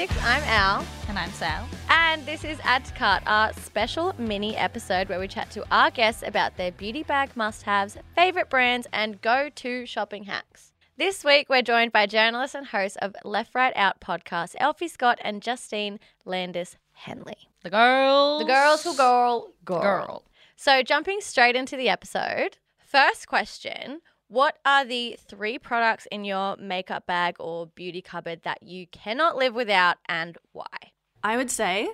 Chicks. I'm Al. And I'm Sal. And this is Add to Cart, our special mini episode where we chat to our guests about their beauty bag must haves, favourite brands, and go to shopping hacks. This week, we're joined by journalist and host of Left Right Out podcast, Elfy Scott and Justine Landis Hanley. The girls. The girls who girl, girl. Girl. So, jumping straight into the episode, first question What are the three products in your makeup bag or beauty cupboard that you cannot live without and why? I would say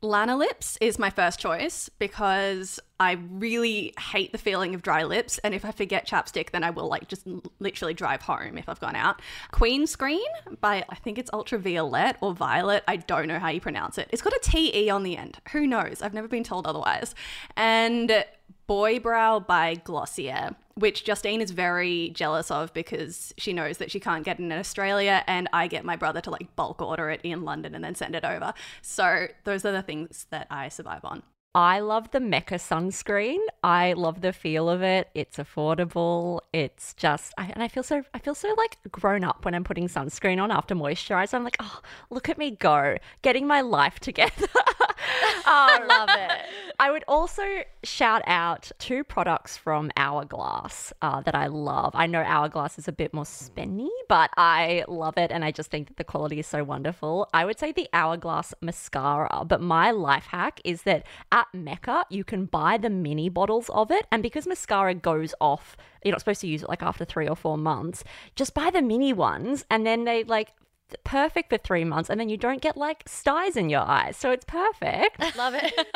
Lanolips is my first choice because I really hate the feeling of dry lips. And if I forget chapstick, then I will like just literally drive home if I've gone out. Queen Screen by, I think it's Ultraviolet or Violet. I don't know how you pronounce it. It's got a TE on the end. Who knows? I've never been told otherwise. And Boy Brow by Glossier, which Justine is very jealous of because she knows that she can't get it in Australia, and I get my brother to like bulk order it in London and then send it over. So those are the things that I survive on. I love the Mecca sunscreen. I love the feel of it. It's affordable. It's just, I, and I feel so, I feel so like grown up when I'm putting sunscreen on after moisturizer. I'm like, oh, look at me go, getting my life together. I love it. I would also shout out two products from Hourglass uh, that I love. I know Hourglass is a bit more spenny, but I love it and I just think that the quality is so wonderful. I would say the Hourglass mascara, but my life hack is that at Mecca you can buy the mini bottles of it, and because mascara goes off, you're not supposed to use it like after three or four months. Just buy the mini ones, and then they like perfect for three months, and then you don't get like styes in your eyes, so it's perfect. Love it.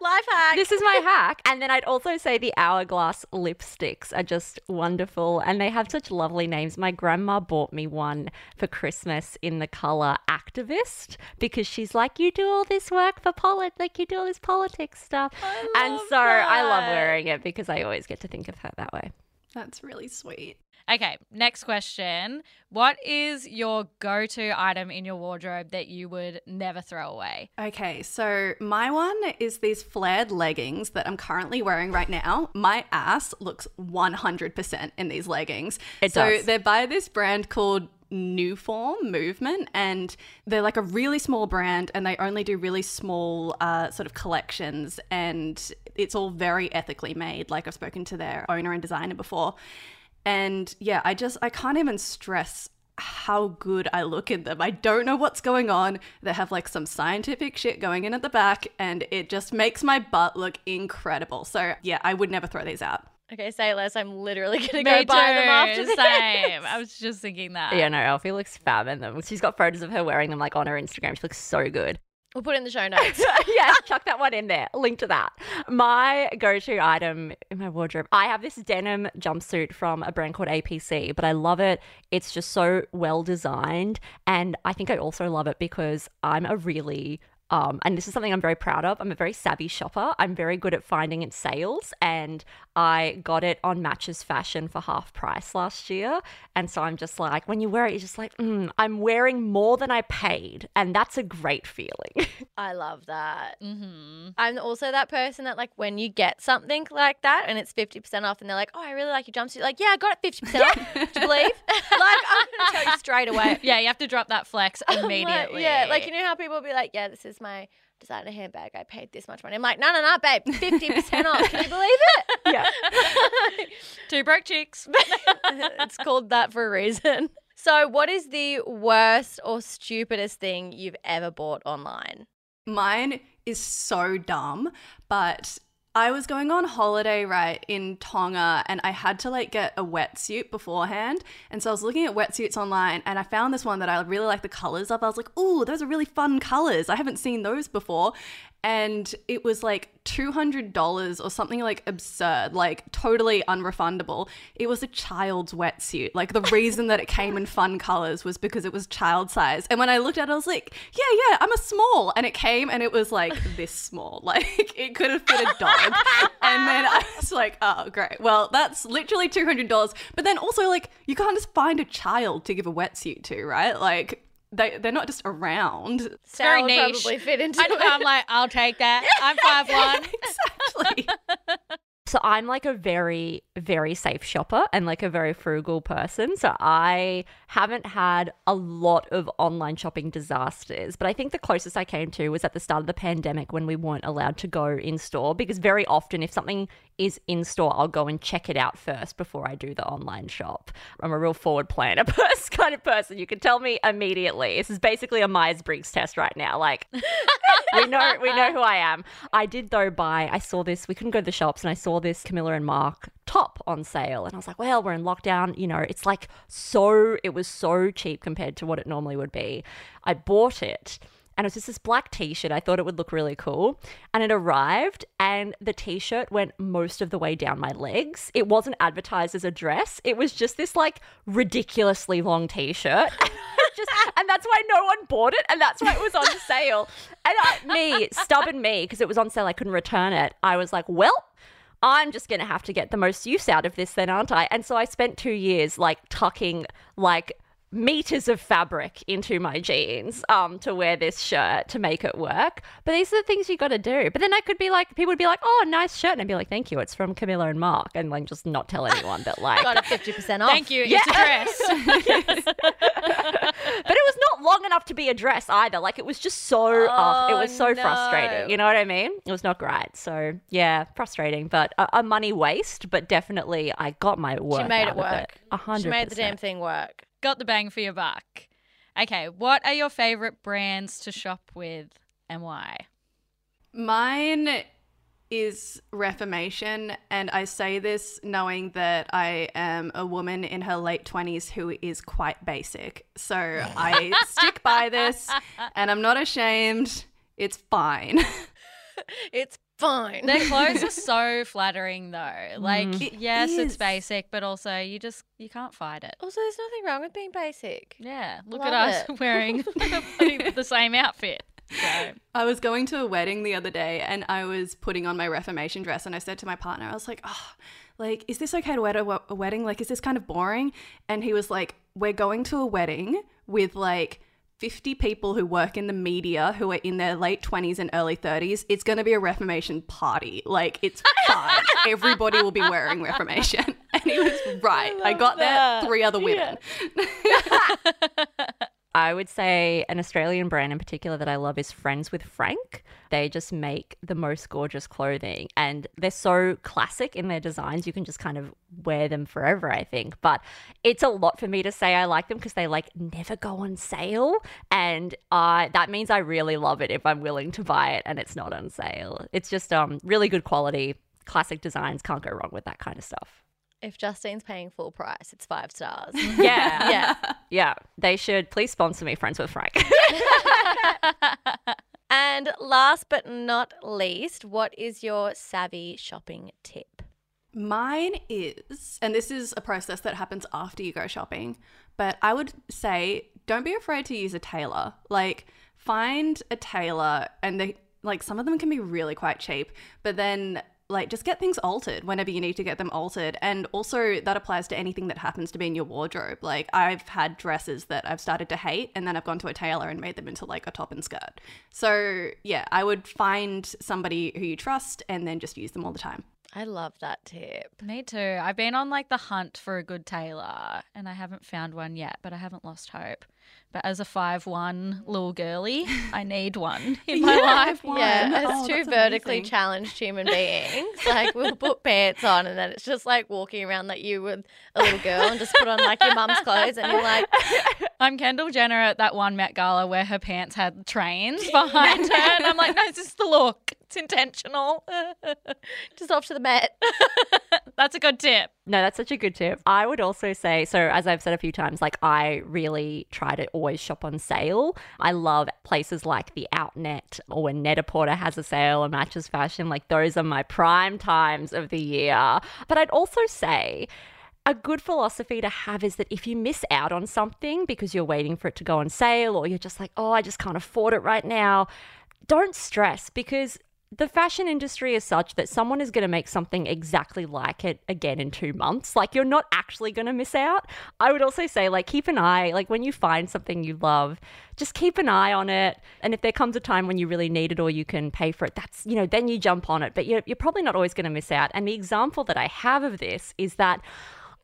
Life hack. this is my hack. And then I'd also say the Hourglass lipsticks are just wonderful and they have such lovely names. My grandma bought me one for Christmas in the color activist because she's like, You do all this work for polit like you do all this politics stuff. and so I love wearing it because I always get to think of her that way. That's really sweet. Okay, next question. What is your go to item in your wardrobe that you would never throw away? Okay, so my one is these flared leggings that I'm currently wearing right now. My ass looks 100% in these leggings. It so does. they're by this brand called New Form Movement, and they're like a really small brand, and they only do really small uh, sort of collections, and it's all very ethically made. Like I've spoken to their owner and designer before, and yeah, I just I can't even stress how good I look in them. I don't know what's going on. They have like some scientific shit going in at the back, and it just makes my butt look incredible. So yeah, I would never throw these out. Okay, say less. I'm literally gonna go buy them after this. Same. I was just thinking that. Yeah, no, Elfy looks fab in them. She's got photos of her wearing them like on her Instagram. She looks so good. We'll put it in the show notes. yeah, chuck that one in there. Link to that. My go to item in my wardrobe, I have this denim jumpsuit from a brand called APC, but I love it. It's just so well designed. And I think I also love it because I'm a really um, and this is something I'm very proud of. I'm a very savvy shopper. I'm very good at finding its sales, and I got it on Matches Fashion for half price last year. And so I'm just like, when you wear it, you're just like, mm, I'm wearing more than I paid, and that's a great feeling. I love that. Mm-hmm. I'm also that person that like when you get something like that and it's fifty percent off, and they're like, "Oh, I really like your jumpsuit." Like, yeah, I got it fifty percent off. Do you believe? like, I'm gonna tell you straight away. Yeah, you have to drop that flex I'm like, immediately. yeah, like you know how people will be like, "Yeah, this is my designer handbag. I paid this much money." I'm like, "No, no, no, babe, fifty percent off." Can you believe it? yeah. Two broke chicks. it's called that for a reason. So, what is the worst or stupidest thing you've ever bought online? Mine is so dumb, but I was going on holiday right in Tonga and I had to like get a wetsuit beforehand. And so I was looking at wetsuits online and I found this one that I really like the colors of. I was like, "Ooh, those are really fun colors. I haven't seen those before." And it was like $200 or something like absurd, like totally unrefundable. It was a child's wetsuit. Like the reason that it came in fun colors was because it was child size. And when I looked at it, I was like, yeah, yeah, I'm a small. And it came and it was like this small. Like it could have fit a dog. and then I was like, oh, great. Well, that's literally $200. But then also, like, you can't just find a child to give a wetsuit to, right? Like, they, they're not just around. It's very Sal niche. probably fit into I, it. I'm like, I'll take that. I'm five one. exactly. So I'm like a very, very safe shopper and like a very frugal person. So I haven't had a lot of online shopping disasters. But I think the closest I came to was at the start of the pandemic when we weren't allowed to go in store. Because very often, if something is in store, I'll go and check it out first before I do the online shop. I'm a real forward planner kind of person. You can tell me immediately. This is basically a Myers Briggs test right now. Like we know we know who I am. I did though buy I saw this, we couldn't go to the shops and I saw this Camilla and Marc top on sale and I was like, well, we're in lockdown, you know, it's like so it was so cheap compared to what it normally would be. I bought it and it was just this black t-shirt. I thought it would look really cool. And it arrived and the t-shirt went most of the way down my legs. It wasn't advertised as a dress. It was just this like ridiculously long t-shirt. just and that's why no one bought it and that's why it was on sale. And I, me, stubborn me, because it was on sale, I couldn't return it. I was like, well, I'm just going to have to get the most use out of this then, aren't I? And so I spent two years like tucking like meters of fabric into my jeans um, to wear this shirt to make it work. But these are the things you got to do. But then I could be like, people would be like, oh, nice shirt. And I'd be like, thank you. It's from Camilla and Marc. And like, just not tell anyone, but like. Got a 50% off. Thank you. It's a dress. but it was not long enough to be a dress either. Like, it was just so off. It oh, was so Oh, no. frustrating. You know what I mean? It was not great. So, yeah, frustrating, but a, a money waste. But definitely, I got my work. She made out it work. A hundred She made the damn thing work. Got the bang for your buck. Okay, what are your favorite brands to shop with and why? Mine is Reformation, and I say this knowing that I am a woman in her late 20s who is quite basic. So I stick by this, and I'm not ashamed. It's fine. It's fine. Their clothes are so flattering though. Like, mm. It yes, it's basic, but also you just you can't fight it. also, there's nothing wrong with being basic. Yeah, look Love at us it. wearing the same outfit. So, I was going to a wedding the other day and I was putting on my Reformation dress and I said to my partner, I was like, oh, like, is this okay to wear to a- wedding? Like, is this kind of boring? And he was like, we're going to a wedding with like 50 people who work in the media who are in their late 20s and early 30s. It's going to be a Reformation party. Like, it's fine. Everybody will be wearing Reformation. And he was right. I, got that. there, three other women. I would say an Australian brand in particular that I love is Friends with Frank. They just make the most gorgeous clothing and they're so classic in their designs. You can just kind of wear them forever, I think. But it's a lot for me to say I like them because they like never go on sale. And I that means I really love it if I'm willing to buy it and it's not on sale. It's just um really good quality, classic designs. Can't go wrong with that kind of stuff. If Justine's paying full price, it's five stars. Yeah. yeah. Yeah. They should please sponsor me, Friends with Frank. And last but not least, what is your savvy shopping tip? Mine is, and this is a process that happens after you go shopping, but I would say don't be afraid to use a tailor. Like, find a tailor, and they, like, some of them can be really quite cheap, but then, like, just get things altered whenever you need to get them altered. And also, that applies to anything that happens to be in your wardrobe. Like, I've had dresses that I've started to hate, and then I've gone to a tailor and made them into, like, a top and skirt. So, yeah, I would find somebody who you trust and then just use them all the time. I love that tip. me too. I've been on like the hunt for a good tailor and I haven't found one yet, but I haven't lost hope. But as a five one little girly, I need one in my Yeah, life. one. Yeah, as Oh, two vertically amazing. challenged human beings, like we'll put pants on and then it's just like walking around like you with a little girl and just put on like your mum's clothes and you're like, I'm Kendall Jenner at that one Met Gala where her pants had trains behind her. And I'm like, no, this is the look. It's intentional. Just off to the Met. That's a good tip. No, that's such a good tip. I would also say, so as I've said a few times, like I really try to always shop on sale. I love places like the Outnet or when Net-a-Porter has a sale or Matches Fashion. Like those are my prime times of the year. But I'd also say, a good philosophy to have is that if you miss out on something because you're waiting for it to go on sale or you're just like, oh, I just can't afford it right now, don't stress because the fashion industry is such that someone is going to make something exactly like it again in two months. Like, you're not actually going to miss out. I would also say, like, keep an eye, like, when you find something you love, just keep an eye on it. And if there comes a time when you really need it or you can pay for it, that's, you know, then you jump on it. But you're, you're probably not always going to miss out. And the example that I have of this is that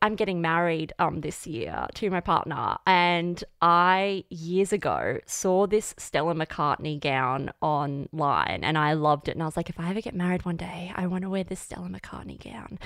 I'm getting married um this year to my partner, and I years ago saw this Stella McCartney gown online, and I loved it. And I was like, if I ever get married one day, I want to wear this Stella McCartney gown.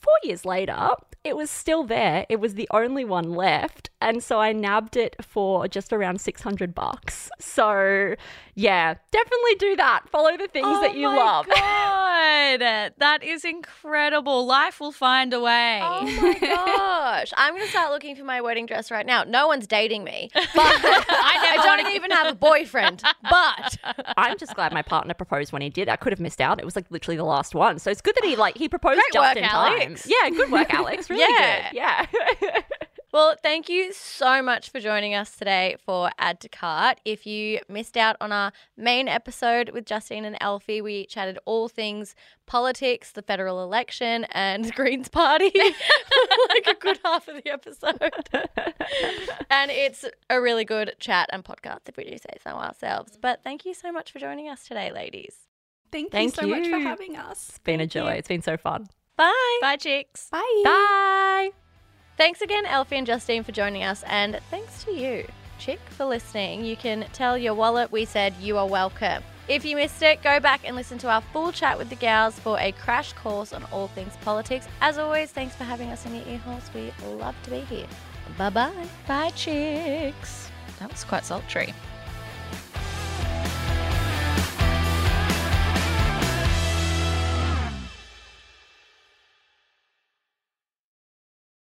Four years later, it was still there. It was the only one left. And so I nabbed it for just around 600 bucks. So, yeah, definitely do that. Follow the things that oh you oh my love. God, that is incredible. Life will find a way. Oh my gosh. I'm going to start looking for my wedding dress right now. No one's dating me, but I, never don't even have a boyfriend. But I'm just glad my partner proposed when he did. I could have missed out. It was like literally the last one. So it's good that he like he proposed Great just work, in Alex. time. Yeah, good work, Alex. Really Yeah. good. Yeah. Well, thank you so much for joining us today for Add to Cart. If you missed out on our main episode with Justine and Elfy, we chatted all things politics, the federal election, and Greens Party, like a good half of the episode. and it's a really good chat and podcast, if we do say so ourselves. But thank you so much for joining us today, ladies. Thank, Thank you so much for having us. It's been a joy. It's been so fun. Bye. Bye, chicks. Bye. Bye. Thanks again, Elfy and Justine, for joining us, and thanks to you, Chick, for listening. You can tell your wallet we said you are welcome. If you missed it, go back and listen to our full chat with the gals for a crash course on all things politics. As always, thanks for having us in your ear holes. We love to be here. Bye bye. Bye, chicks. That was quite sultry.